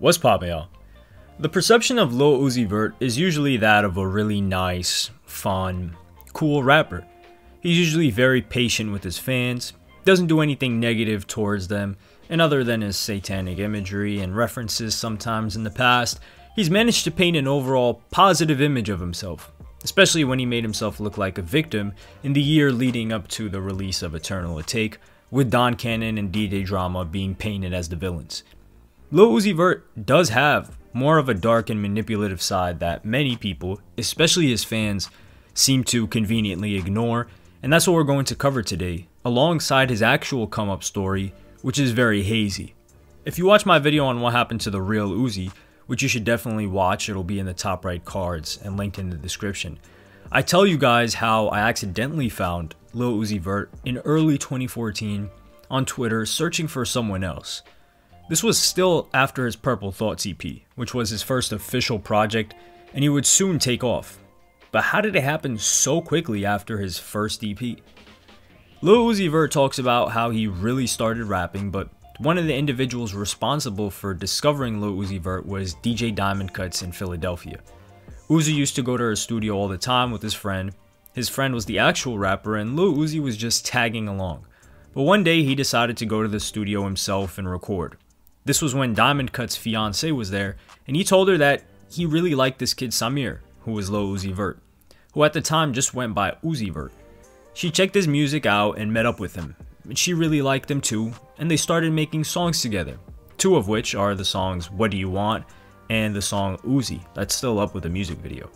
Poppin', y'all? The perception of Lil Uzi Vert is usually that of a really nice, fun, cool rapper. He's usually very patient with his fans, doesn't do anything negative towards them, and other than his satanic imagery and references sometimes in the past, he's managed to paint an overall positive image of himself, especially when he made himself look like a victim in the year leading up to the release of Eternal Atake, with Don Cannon and DJ Drama being painted as the villains. Lil Uzi Vert does have more of a dark and manipulative side that many people, especially his fans, seem to conveniently ignore, and that's what we're going to cover today, alongside his actual come up story, which is very hazy. If you watch my video on what happened to the real Uzi, which you should definitely watch, it'll be in the top right cards and linked in the description. I tell you guys how I accidentally found Lil Uzi Vert in early 2014 on Twitter searching for someone else. This was still after his Purple Thoughts EP, which was his first official project, and he would soon take off. But how did it happen so quickly after his first EP? Lil Uzi Vert talks about how he really started rapping, but one of the individuals responsible for discovering Lil Uzi Vert was DJ Diamond Cuts in Philadelphia. Uzi used to go to her studio all the time with his friend. His friend was the actual rapper, and Lil Uzi was just tagging along. But one day he decided to go to the studio himself and record. This was when Diamond Cut's fiance was there, and he told her that he really liked this kid Samir, who was Lil Uzi Vert, who at the time just went by Uzi Vert. She checked his music out and met up with him, she really liked him too, and they started making songs together, two of which are the songs What Do You Want and the song Uzi, that's still up with a music video.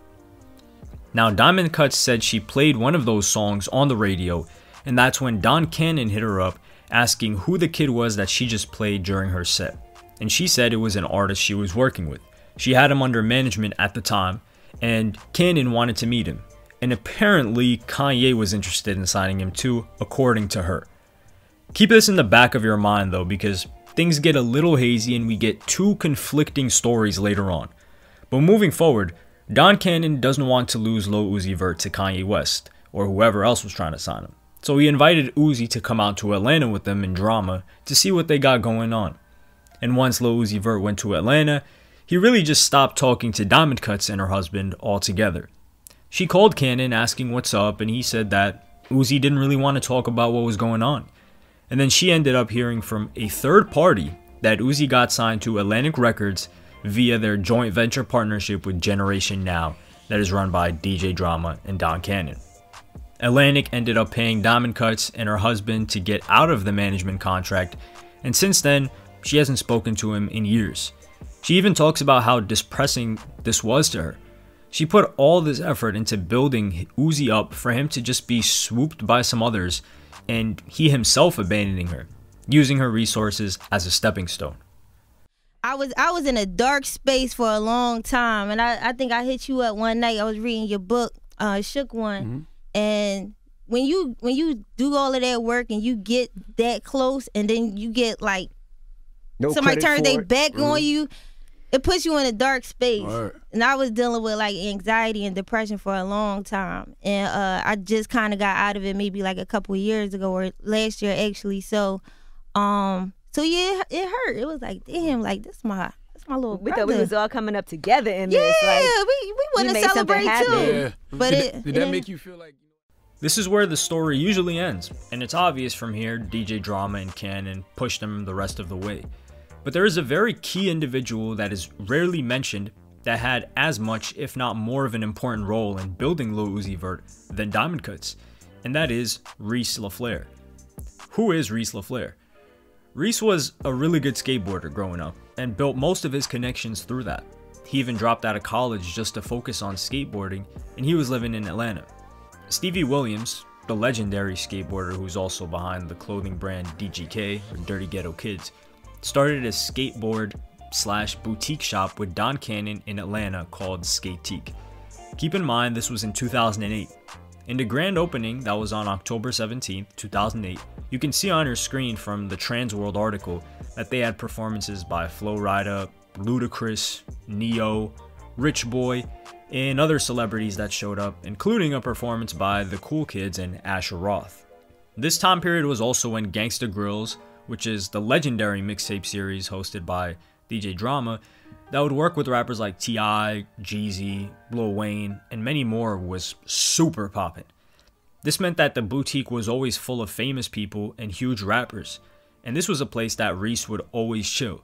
Now, Diamond Cuts said she played one of those songs on the radio, and that's when Don Cannon hit her up asking who the kid was that she just played during her set. And she said it was an artist she was working with. She had him under management at the time, and Cannon wanted to meet him. And apparently, Kanye was interested in signing him too, according to her. Keep this in the back of your mind though, because things get a little hazy and we get two conflicting stories later on. But moving forward, Don Cannon doesn't want to lose Lil Uzi Vert to Kanye West, or whoever else was trying to sign him. So he invited Uzi to come out to Atlanta with them in drama to see what they got going on. And once Lil Uzi Vert went to Atlanta, he really just stopped talking to Diamond Cuts and her husband altogether. She called Cannon asking what's up, and he said that Uzi didn't really want to talk about what was going on. And then she ended up hearing from a third party that Uzi got signed to Atlantic Records via their joint venture partnership with Generation Now, that is run by DJ Drama and Don Cannon. Atlantic ended up paying Diamond Cuts and her husband to get out of the management contract, and since then, she hasn't spoken to him in years. She even talks about how depressing this was to her. She put all this effort into building Uzi up for him to just be swooped by some others, and he himself abandoning her, using her resources as a stepping stone. I was I was in a dark space for a long time, and I, I think I hit you up one night. I was reading your book, uh, Shook One, mm-hmm. And when you when you do all of that work and you get that close and then you get like no somebody turns their back mm-hmm. on you, it puts you in a dark space. Right. And I was dealing with like anxiety and depression for a long time. And uh, I just kind of got out of it maybe like a couple years ago or last year actually. So um so yeah, it hurt. It was like, damn, like this my my little we thought we was all coming up together in yeah, this. Yeah, like, we we want to celebrate too. Yeah. But did, it, did that make you feel like? This is where the story usually ends, and it's obvious from here DJ Drama and Cannon pushed them the rest of the way. But there is a very key individual that is rarely mentioned that had as much, if not more, of an important role in building Lil Uzi Vert than Diamond Cuts, and that is Reese LaFlare. Who is Reese LaFlare? Reese was a really good skateboarder growing up and built most of his connections through that. He even dropped out of college just to focus on skateboarding, and he was living in Atlanta. Stevie Williams, the legendary skateboarder who's also behind the clothing brand DGK or Dirty Ghetto Kids, started a skateboard slash boutique shop with Don Cannon in Atlanta called Skateek. Keep in mind this was in 2008. In the grand opening that was on October 17, 2008, you can see on your screen from the Transworld article that they had performances by Flo Rida, Ludacris, Ne-Yo, Rich Boy, and other celebrities that showed up, including a performance by The Cool Kids and Asher Roth. This time period was also when Gangsta Grillz, which is the legendary mixtape series hosted by DJ Drama, that would work with rappers like T.I., Jeezy, Lil Wayne, and many more was super poppin'. This meant that the boutique was always full of famous people and huge rappers, and this was a place that Reese would always chill.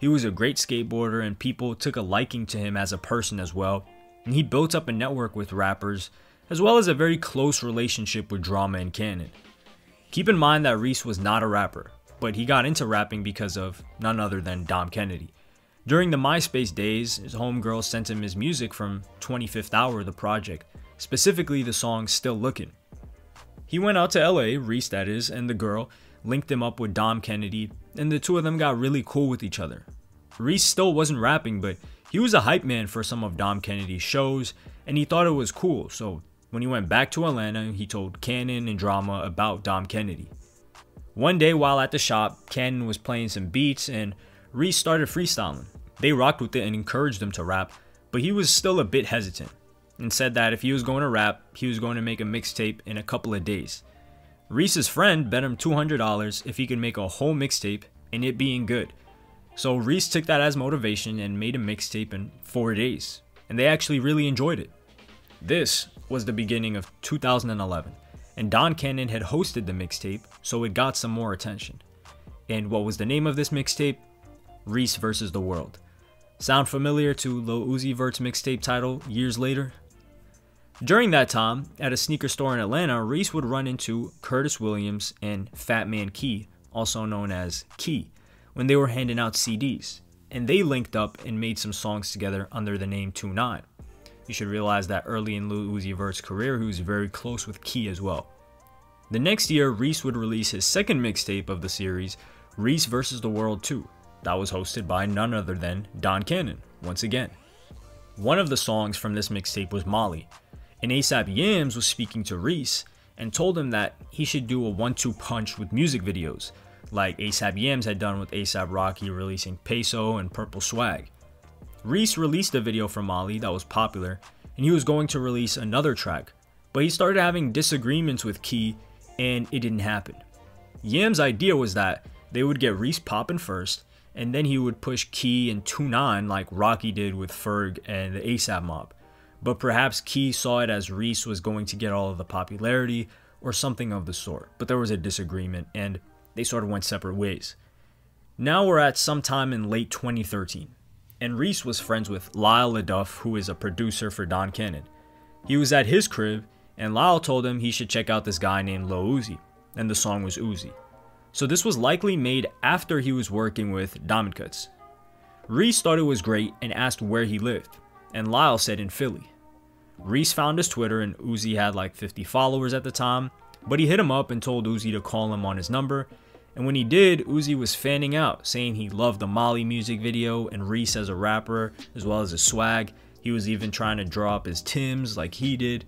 He was a great skateboarder and people took a liking to him as a person as well, and he built up a network with rappers as well as a very close relationship with Drama and Cannon. Keep in mind that Reese was not a rapper, but he got into rapping because of none other than Dom Kennedy. During the MySpace days, his homegirl sent him his music from 25th Hour, the project, specifically the song Still Looking. He went out to LA, Reese that is, and the girl linked him up with Dom Kennedy, and the two of them got really cool with each other. Reese still wasn't rapping, but he was a hype man for some of Dom Kennedy's shows, and he thought it was cool, so when he went back to Atlanta, he told Cannon and Drama about Dom Kennedy. One day while at the shop, Cannon was playing some beats and Reese started freestyling. They rocked with it and encouraged him to rap, but he was still a bit hesitant and said that if he was going to rap, he was going to make a mixtape in a couple of days. Reese's friend bet him $200 if he could make a whole mixtape and it being good. So Reese took that as motivation and made a mixtape in four days, and they actually really enjoyed it. This was the beginning of 2011, and Don Cannon had hosted the mixtape, so it got some more attention. And what was the name of this mixtape? Reese versus the World. Sound familiar to Lil Uzi Vert's mixtape title years later? During that time, at a sneaker store in Atlanta, Reese would run into Curtis Williams and Fat Man Key, also known as Key, when they were handing out CDs, and they linked up and made some songs together under the name 2-9. You should realize that early in Lil Uzi Vert's career, he was very close with Key as well. The next year, Reese would release his second mixtape of the series, Reese vs. the World 2. That was hosted by none other than Don Cannon, once again. One of the songs from this mixtape was Molly, and ASAP Yams was speaking to Reese and told him that he should do a one two punch with music videos, like ASAP Yams had done with ASAP Rocky releasing Peso and Purple Swag. Reese released a video from Molly that was popular, and he was going to release another track, but he started having disagreements with Key, and it didn't happen. Yam's idea was that they would get Reese popping first, and then he would push Key and 2-9 like Rocky did with Ferg and the ASAP mob. But perhaps Key saw it as Reese was going to get all of the popularity or something of the sort. But there was a disagreement, and they sort of went separate ways. Now we're at some time in late 2013 and Reese was friends with Lyle LeDuff, who is a producer for Don Cannon. He was at his crib, and Lyle told him he should check out this guy named Lil Uzi, and the song was Uzi. So this was likely made after he was working with Diamond Cuts. Reese thought it was great and asked where he lived, and Lyle said in Philly. Reese found his Twitter, and Uzi had like 50 followers at the time, but he hit him up and told Uzi to call him on his number, and when he did, Uzi was fanning out, saying he loved the Molly music video and Reese as a rapper, as well as his swag. He was even trying to draw up his Tims like he did.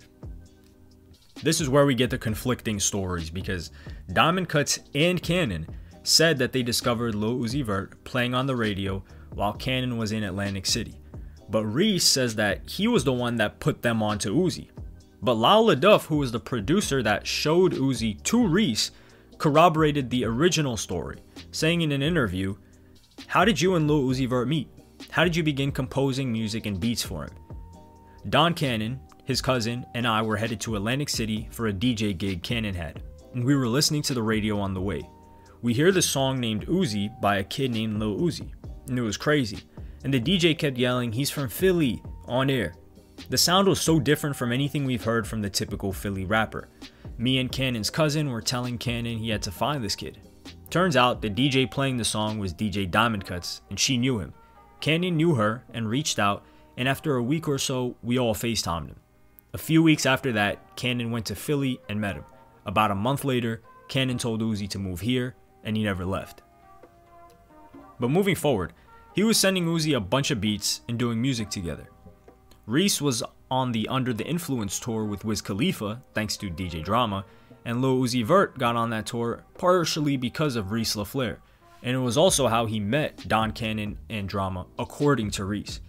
This is where we get the conflicting stories because Diamond Cuts and Cannon said that they discovered Lil Uzi Vert playing on the radio while Cannon was in Atlantic City. But Reese says that he was the one that put them onto Uzi. But Lyle Duff, who was the producer that showed Uzi to Reese, corroborated the original story, saying in an interview, How did you and Lil Uzi Vert meet? How did you begin composing music and beats for him? Don Cannon, his cousin, and I were headed to Atlantic City for a DJ gig Cannon had, and we were listening to the radio on the way. We hear the song named Uzi by a kid named Lil Uzi, and it was crazy. And the DJ kept yelling, He's from Philly, on air. The sound was so different from anything we've heard from the typical Philly rapper. Me and Cannon's cousin were telling Cannon he had to find this kid. Turns out the DJ playing the song was DJ Diamond Cuts, and she knew him. Cannon knew her and reached out, and after a week or so, we all FaceTimed him. A few weeks after that, Cannon went to Philly and met him. About a month later, Cannon told Uzi to move here, and he never left. But moving forward, he was sending Uzi a bunch of beats and doing music together. Reese was on the Under the Influence tour with Wiz Khalifa, thanks to DJ Drama, and Lil Uzi Vert got on that tour partially because of Reese LaFlare, and it was also how he met Don Cannon and Drama, according to Reese.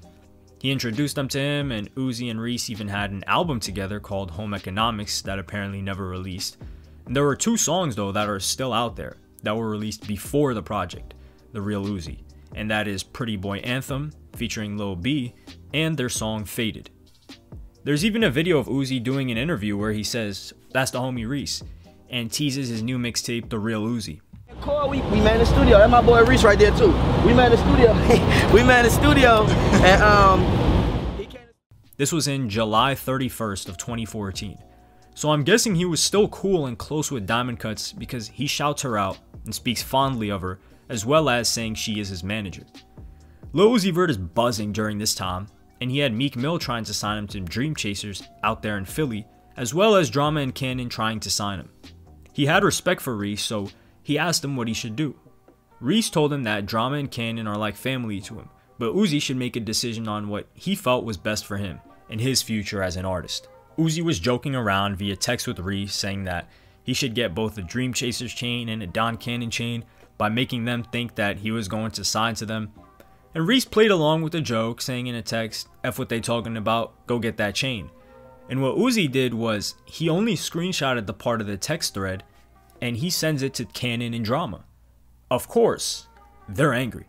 He introduced them to him, and Uzi and Reese even had an album together called Home Economics that apparently never released. And there were two songs though that are still out there that were released before the project, The Real Uzi, and that is Pretty Boy Anthem featuring Lil B and their song Faded. There's even a video of Uzi doing an interview where he says, That's the homie Reese, and teases his new mixtape, The Real Uzi. Core, we, we man the studio. That's my boy Reese right there too. We man the studio. we man the studio. And um This was in July 31st of 2014. So I'm guessing he was still cool and close with Diamond Cuts because he shouts her out and speaks fondly of her, as well as saying she is his manager. Lil Uzi Vert is buzzing during this time, and he had Meek Mill trying to sign him to Dream Chasers out there in Philly, as well as Drama and Cannon trying to sign him. He had respect for Reese, so he asked him what he should do. Reese told him that Drama and Cannon are like family to him, but Uzi should make a decision on what he felt was best for him and his future as an artist. Uzi was joking around via text with Reese saying that he should get both a Dream Chasers chain and a Don Cannon chain by making them think that he was going to sign to them. And Reese played along with the joke, saying in a text, F what they talking about, go get that chain. And what Uzi did was he only screenshotted the part of the text thread and he sends it to Cannon and Drama. Of course, they're angry.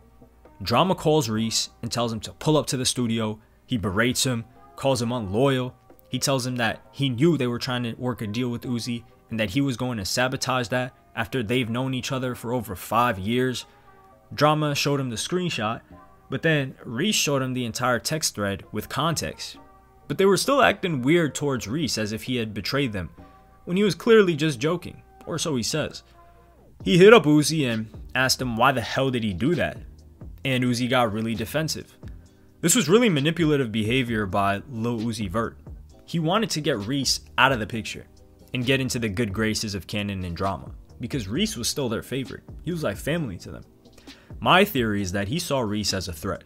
Drama calls Reese and tells him to pull up to the studio. He berates him, calls him unloyal. He tells him that he knew they were trying to work a deal with Uzi and that he was going to sabotage that after they've known each other for over five years. Drama showed him the screenshot, but then Reese showed him the entire text thread with context. But they were still acting weird towards Reese as if he had betrayed them, when he was clearly just joking, or so he says. He hit up Uzi and asked him why the hell did he do that, and Uzi got really defensive. This was really manipulative behavior by Lil Uzi Vert. He wanted to get Reese out of the picture and get into the good graces of Cannon and Drama, because Reese was still their favorite. He was like family to them. My theory is that he saw Reese as a threat.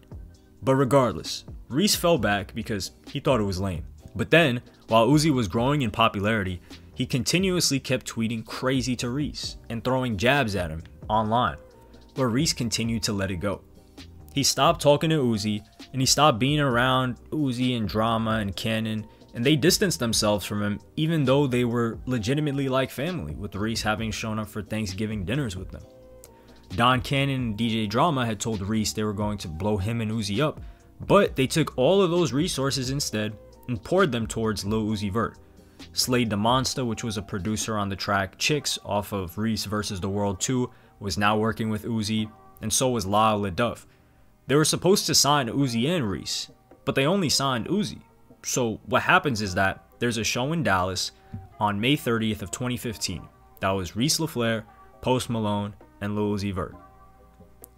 But regardless, Reese fell back because he thought it was lame. But then, while Uzi was growing in popularity, he continuously kept tweeting crazy to Reese and throwing jabs at him online, but Reese continued to let it go. He stopped talking to Uzi and he stopped being around Uzi and Drama and Cannon, and they distanced themselves from him even though they were legitimately like family, with Reese having shown up for Thanksgiving dinners with them. Don Cannon and DJ Drama had told Reese they were going to blow him and Uzi up, but they took all of those resources instead and poured them towards Lil Uzi Vert. Slade the Monster, which was a producer on the track Chicks off of Reese vs. the World 2, was now working with Uzi, and so was Lyle LeDuff. They were supposed to sign Uzi and Reese, but they only signed Uzi. So what happens is that there's a show in Dallas on May 30th of 2015. That was Reese LaFlare, Post Malone, and Lil Uzi Vert.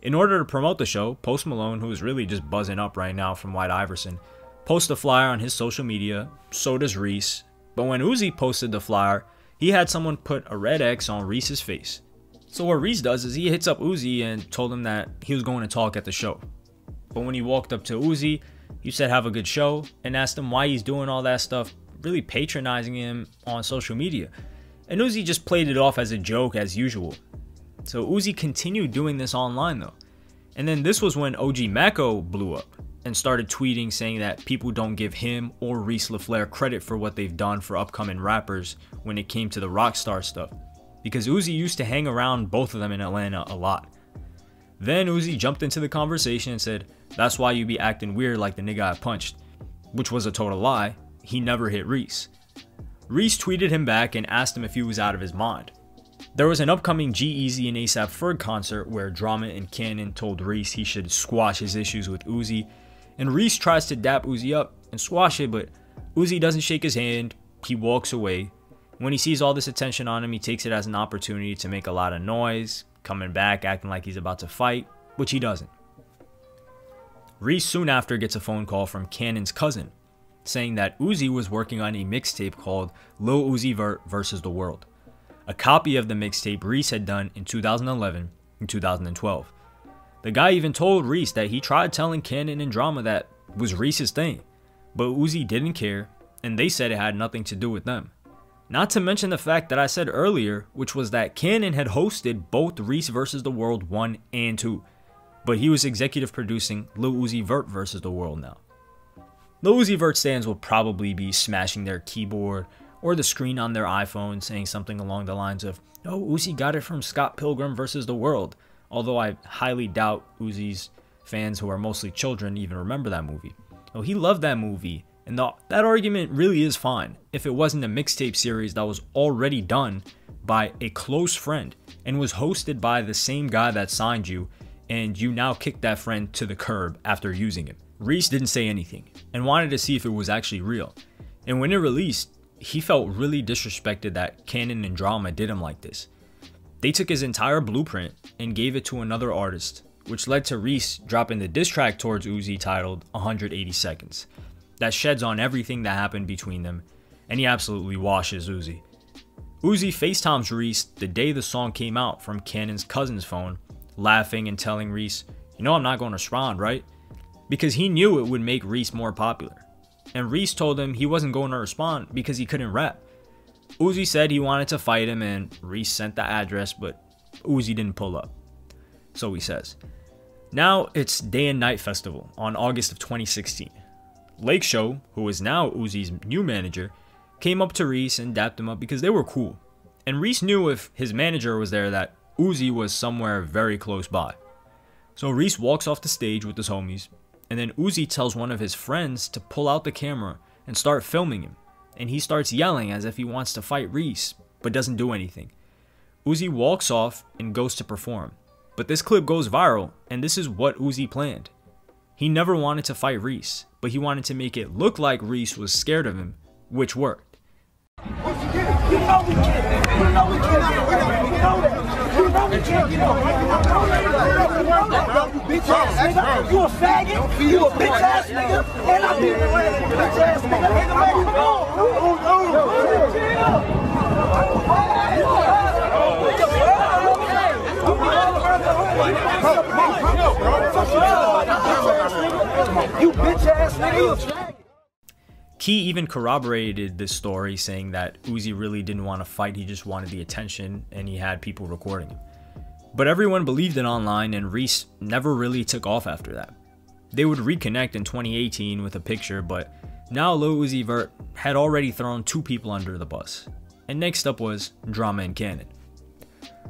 In order to promote the show, Post Malone, who is really just buzzing up right now from White Iverson, posts a flyer on his social media, so does Reese. But when Uzi posted the flyer, he had someone put a red X on Reese's face. So what Reese does is he hits up Uzi and told him that he was going to talk at the show. But when he walked up to Uzi, he said have a good show and asked him why he's doing all that stuff, really patronizing him on social media. And Uzi just played it off as a joke as usual. So Uzi continued doing this online though. And then this was when OG Maco blew up and started tweeting saying that people don't give him or Reese LaFlare credit for what they've done for upcoming rappers when it came to the rockstar stuff. Because Uzi used to hang around both of them in Atlanta a lot. Then Uzi jumped into the conversation and said, That's why you be acting weird like the nigga I punched. Which was a total lie. He never hit Reese. Reese tweeted him back and asked him if he was out of his mind. There was an upcoming G-Eazy and ASAP Ferg concert where Drama and Cannon told Reese he should squash his issues with Uzi, and Reese tries to dap Uzi up and squash it, but Uzi doesn't shake his hand, he walks away. When he sees all this attention on him, he takes it as an opportunity to make a lot of noise, coming back acting like he's about to fight, which he doesn't. Reese soon after gets a phone call from Cannon's cousin, saying that Uzi was working on a mixtape called Lil Uzi Vert vs. the World a copy of the mixtape Reese had done in 2011 and 2012. The guy even told Reese that he tried telling Cannon and Drama that was Reese's thing, but Uzi didn't care, and they said it had nothing to do with them. Not to mention the fact that I said earlier, which was that Cannon had hosted both Reese vs. the World 1 and 2, but he was executive producing Lil Uzi Vert vs. the World now. Lil Uzi Vert stands will probably be smashing their keyboard or the screen on their iPhone saying something along the lines of, Oh, Uzi got it from Scott Pilgrim versus the World. Although I highly doubt Uzi's fans who are mostly children even remember that movie. Oh, he loved that movie, and the, that argument really is fine if it wasn't a mixtape series that was already done by a close friend and was hosted by the same guy that signed you, and you now kick that friend to the curb after using him. Reese didn't say anything and wanted to see if it was actually real. And when it released, he felt really disrespected that Cannon and Drama did him like this. They took his entire blueprint and gave it to another artist, which led to Reese dropping the diss track towards Uzi titled 180 Seconds. That sheds on everything that happened between them, and he absolutely washes Uzi. Uzi FaceTimes Reese the day the song came out from Cannon's cousin's phone, laughing and telling Reese, You know, I'm not going to respond, right? Because he knew it would make Reese more popular. And Reese told him he wasn't going to respond because he couldn't rap. Uzi said he wanted to fight him, and Reese sent the address, but Uzi didn't pull up. So he says. Now it's Day and Night Festival on August of 2016. Lake Show, who is now Uzi's new manager, came up to Reese and dapped him up because they were cool. And Reese knew if his manager was there that Uzi was somewhere very close by. So Reese walks off the stage with his homies, and then Uzi tells one of his friends to pull out the camera and start filming him. And he starts yelling as if he wants to fight Reese, but doesn't do anything. Uzi walks off and goes to perform. But this clip goes viral, and this is what Uzi planned. He never wanted to fight Reese, but he wanted to make it look like Reese was scared of him, which worked. You. You. You. You. You. You. You bitch ass nigga. You a faggot. You a bitch ass nigga. And I'm here. Bitch ass nigga. Nigga, man, come on. You bitch ass nigga. Key even corroborated this story, saying that Uzi really didn't want to fight, he just wanted the attention and he had people recording him. But everyone believed it online, and Reese never really took off after that. They would reconnect in 2018 with a picture, but now Lil Uzi Vert had already thrown two people under the bus. And next up was Drama and Cannon.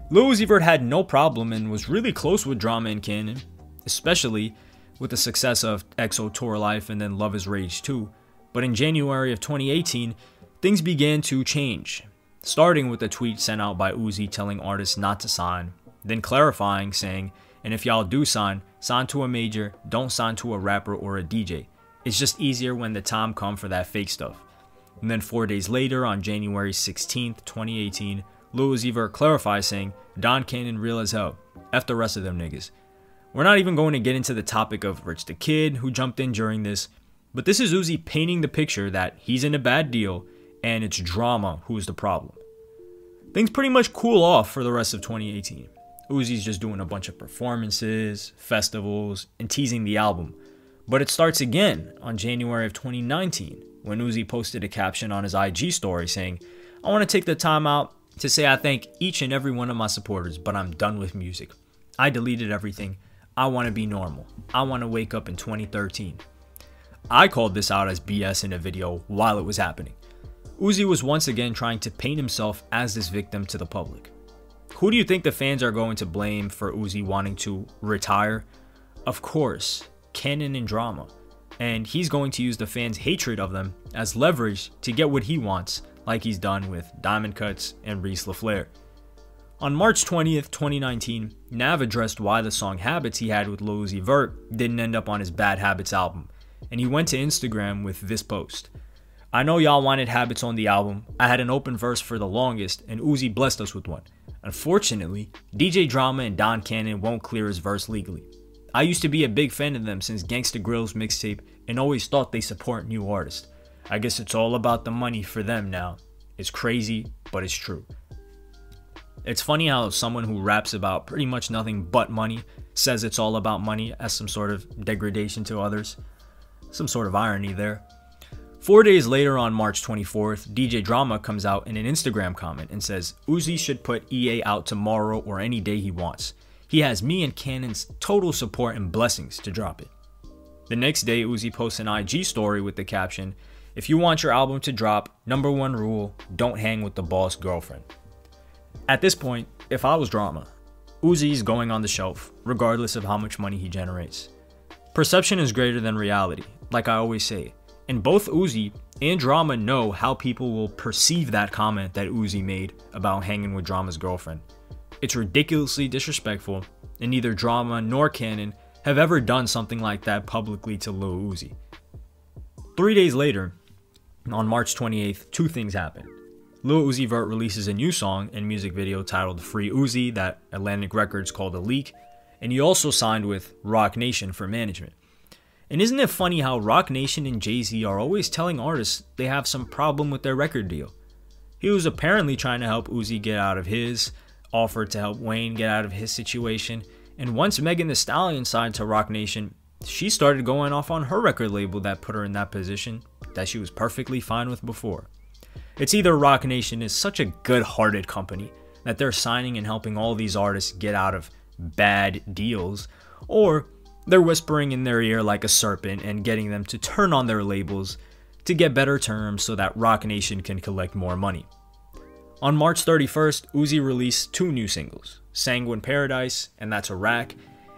Lil Uzi Vert had no problem and was really close with Drama and Cannon, especially with the success of XO Tour Life and then Love Is Rage 2 but in January of 2018, things began to change, starting with a tweet sent out by Uzi telling artists not to sign, then clarifying saying, and if y'all do sign, sign to a major, don't sign to a rapper or a DJ. It's just easier when the time come for that fake stuff. And then four days later, on January 16th, 2018, Lil Uzi Vert clarifies saying, Don Cannon real as hell. F the rest of them niggas. We're not even going to get into the topic of Rich the Kid, who jumped in during this, but this is Uzi painting the picture that he's in a bad deal and it's drama who's the problem. Things pretty much cool off for the rest of 2018. Uzi's just doing a bunch of performances, festivals, and teasing the album. But it starts again on January of 2019 when Uzi posted a caption on his IG story saying, I want to take the time out to say I thank each and every one of my supporters, but I'm done with music. I deleted everything. I want to be normal. I want to wake up in 2013. I called this out as BS in a video while it was happening. Uzi was once again trying to paint himself as this victim to the public. Who do you think the fans are going to blame for Uzi wanting to retire? Of course, Cannon and Drama. And he's going to use the fans' hatred of them as leverage to get what he wants, like he's done with Diamond Cuts and Reese LaFlare. On March 20th, 2019, Nav addressed why the song Habits he had with Lil Uzi Vert didn't end up on his Bad Habits album, and he went to Instagram with this post. I know y'all wanted Habits on the album. I had an open verse for the longest, and Uzi blessed us with one. Unfortunately, DJ Drama and Don Cannon won't clear his verse legally. I used to be a big fan of them since Gangsta Grillz mixtape and always thought they support new artists. I guess it's all about the money for them now. It's crazy, but it's true. It's funny how someone who raps about pretty much nothing but money says it's all about money as some sort of degradation to others. Some sort of irony there. Four days later, on March 24th, DJ Drama comes out in an Instagram comment and says Uzi should put EA out tomorrow or any day he wants. He has me and Cannon's total support and blessings to drop it. The next day, Uzi posts an IG story with the caption If you want your album to drop, number one rule don't hang with the boss girlfriend. At this point, if I was drama, Uzi's going on the shelf, regardless of how much money he generates. Perception is greater than reality, like I always say, and both Uzi and Drama know how people will perceive that comment that Uzi made about hanging with Drama's girlfriend. It's ridiculously disrespectful, and neither Drama nor Cannon have ever done something like that publicly to Lil Uzi. Three days later, on March 28th, two things happen. Lil Uzi Vert releases a new song and music video titled Free Uzi that Atlantic Records called a leak, and he also signed with Roc Nation for management. And isn't it funny how Roc Nation and Jay Z are always telling artists they have some problem with their record deal? He was apparently trying to help Uzi get out of his, offered to help Wayne get out of his situation, and once Megan Thee Stallion signed to Roc Nation, she started going off on her record label that put her in that position that she was perfectly fine with before. It's either Roc Nation is such a good hearted company that they're signing and helping all these artists get out of bad deals, or they're whispering in their ear like a serpent and getting them to turn on their labels to get better terms so that Roc Nation can collect more money. On March 31st, Uzi released two new singles, Sanguine Paradise and That's a Rack,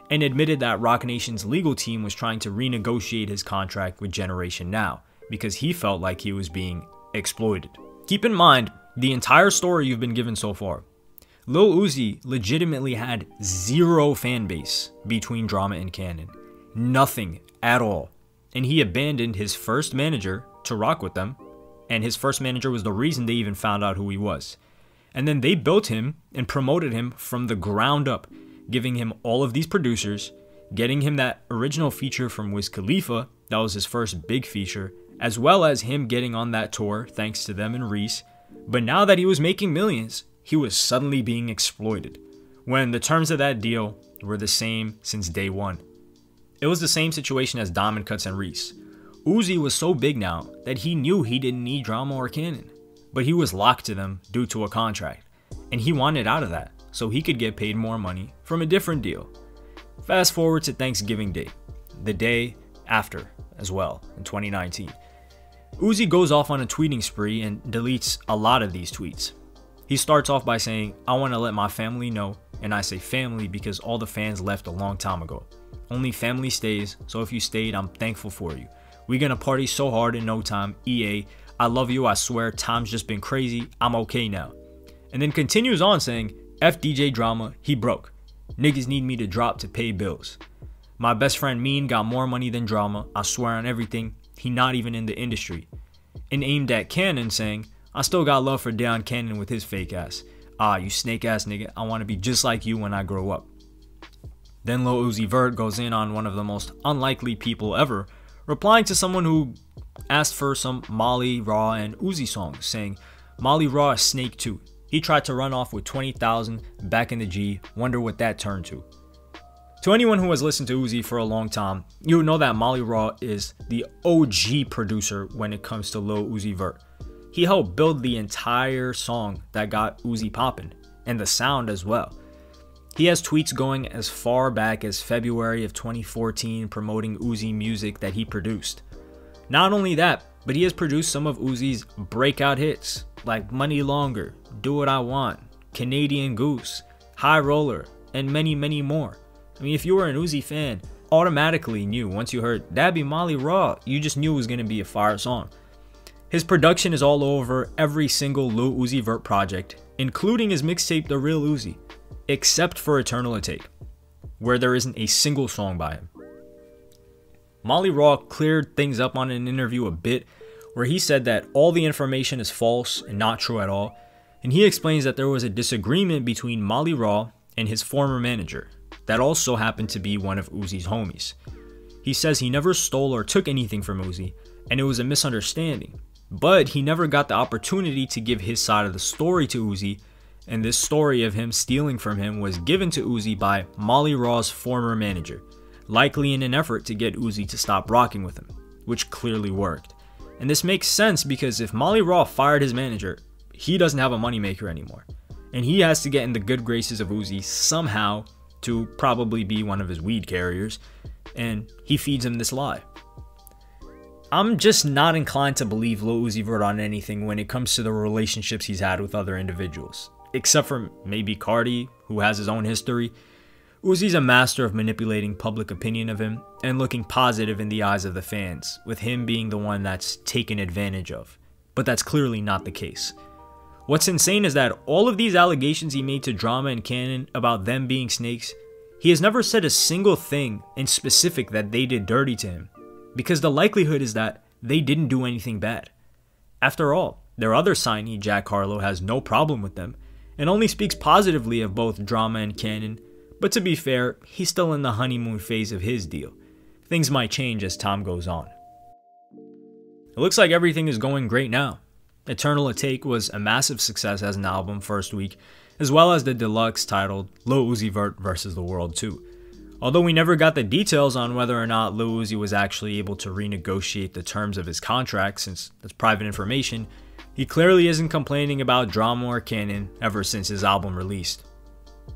and admitted that Roc Nation's legal team was trying to renegotiate his contract with Generation Now because he felt like he was being exploited. Keep in mind the entire story you've been given so far. Lil Uzi legitimately had zero fan base between Drama and Cannon. Nothing at all. And he abandoned his first manager to rock with them, and his first manager was the reason they even found out who he was. And then they built him and promoted him from the ground up, giving him all of these producers, getting him that original feature from Wiz Khalifa, that was his first big feature, as well as him getting on that tour thanks to them and Reese. But now that he was making millions, he was suddenly being exploited, when the terms of that deal were the same since day one. It was the same situation as Diamond Cuts and Reese. Uzi was so big now that he knew he didn't need drama or Cannon, but he was locked to them due to a contract, and he wanted out of that so he could get paid more money from a different deal. Fast forward to Thanksgiving Day, the day after as well, in 2019. Uzi goes off on a tweeting spree and deletes a lot of these tweets. He starts off by saying, I want to let my family know, and I say family because all the fans left a long time ago. Only family stays, so if you stayed, I'm thankful for you. We gonna party so hard in no time, EA. I love you, I swear, time's just been crazy, I'm okay now. And then continues on saying, F DJ drama, he broke. Niggas need me to drop to pay bills. My best friend Mean got more money than drama, I swear on everything, he not even in the industry. And aimed at Cannon saying, I still got love for Deion Cannon with his fake ass. Ah, you snake ass nigga, I wanna be just like you when I grow up. Then Lil Uzi Vert goes in on one of the most unlikely people ever, replying to someone who asked for some Maaly, Raw, and Uzi songs, saying, Maaly Raw is snake too. He tried to run off with 20,000 back in the G, wonder what that turned to. To anyone who has listened to Uzi for a long time, you would know that Maaly Raw is the OG producer when it comes to Lil Uzi Vert. He helped build the entire song that got Uzi poppin', and the sound as well. He has tweets going as far back as February of 2014 promoting Uzi music that he produced. Not only that, but he has produced some of Uzi's breakout hits like Money Longer, Do What I Want, Canadian Goose, High Roller, and many, many more. I mean, if you were an Uzi fan, automatically knew once you heard be Maaly Raw, you just knew it was gonna be a fire song. His production is all over every single Lil Uzi Vert project, including his mixtape The Real Uzi, except for Eternal Atake, where there isn't a single song by him. Maaly Raw cleared things up on an interview a bit, where he said that all the information is false and not true at all, and he explains that there was a disagreement between Maaly Raw and his former manager, that also happened to be one of Uzi's homies. He says he never stole or took anything from Uzi, and it was a misunderstanding, but he never got the opportunity to give his side of the story to Uzi, and this story of him stealing from him was given to Uzi by Maaly Raw's former manager, likely in an effort to get Uzi to stop rocking with him, which clearly worked. And this makes sense because if Maaly Raw fired his manager, he doesn't have a moneymaker anymore. And he has to get in the good graces of Uzi somehow to probably be one of his weed carriers, and he feeds him this lie. I'm just not inclined to believe Lil Uzi Vert on anything when it comes to the relationships he's had with other individuals, except for maybe Cardi, who has his own history. Uzi's a master of manipulating public opinion of him and looking positive in the eyes of the fans, with him being the one that's taken advantage of. But that's clearly not the case. What's insane is that all of these allegations he made to Drama and Cannon about them being snakes, he has never said a single thing in specific that they did dirty to him, because the likelihood is that they didn't do anything bad. After all, their other signee, Jack Harlow, has no problem with them and only speaks positively of both Drama and Cannon, but to be fair, he's still in the honeymoon phase of his deal. Things might change as time goes on. It looks like everything is going great now. Eternal Atake was a massive success as an album first week, as well as the deluxe titled Lil Uzi Vert vs. the World 2. Although we never got the details on whether or not Lil Uzi was actually able to renegotiate the terms of his contract, since that's private information, he clearly isn't complaining about drama or Cannon ever since his album released.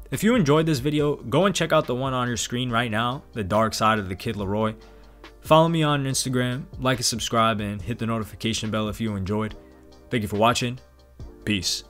If you enjoyed this video, go and check out the one on your screen right now, The Dark Side of the Kid LAROI. Follow me on Instagram, like and subscribe, and hit the notification bell if you enjoyed. Thank you for watching. Peace.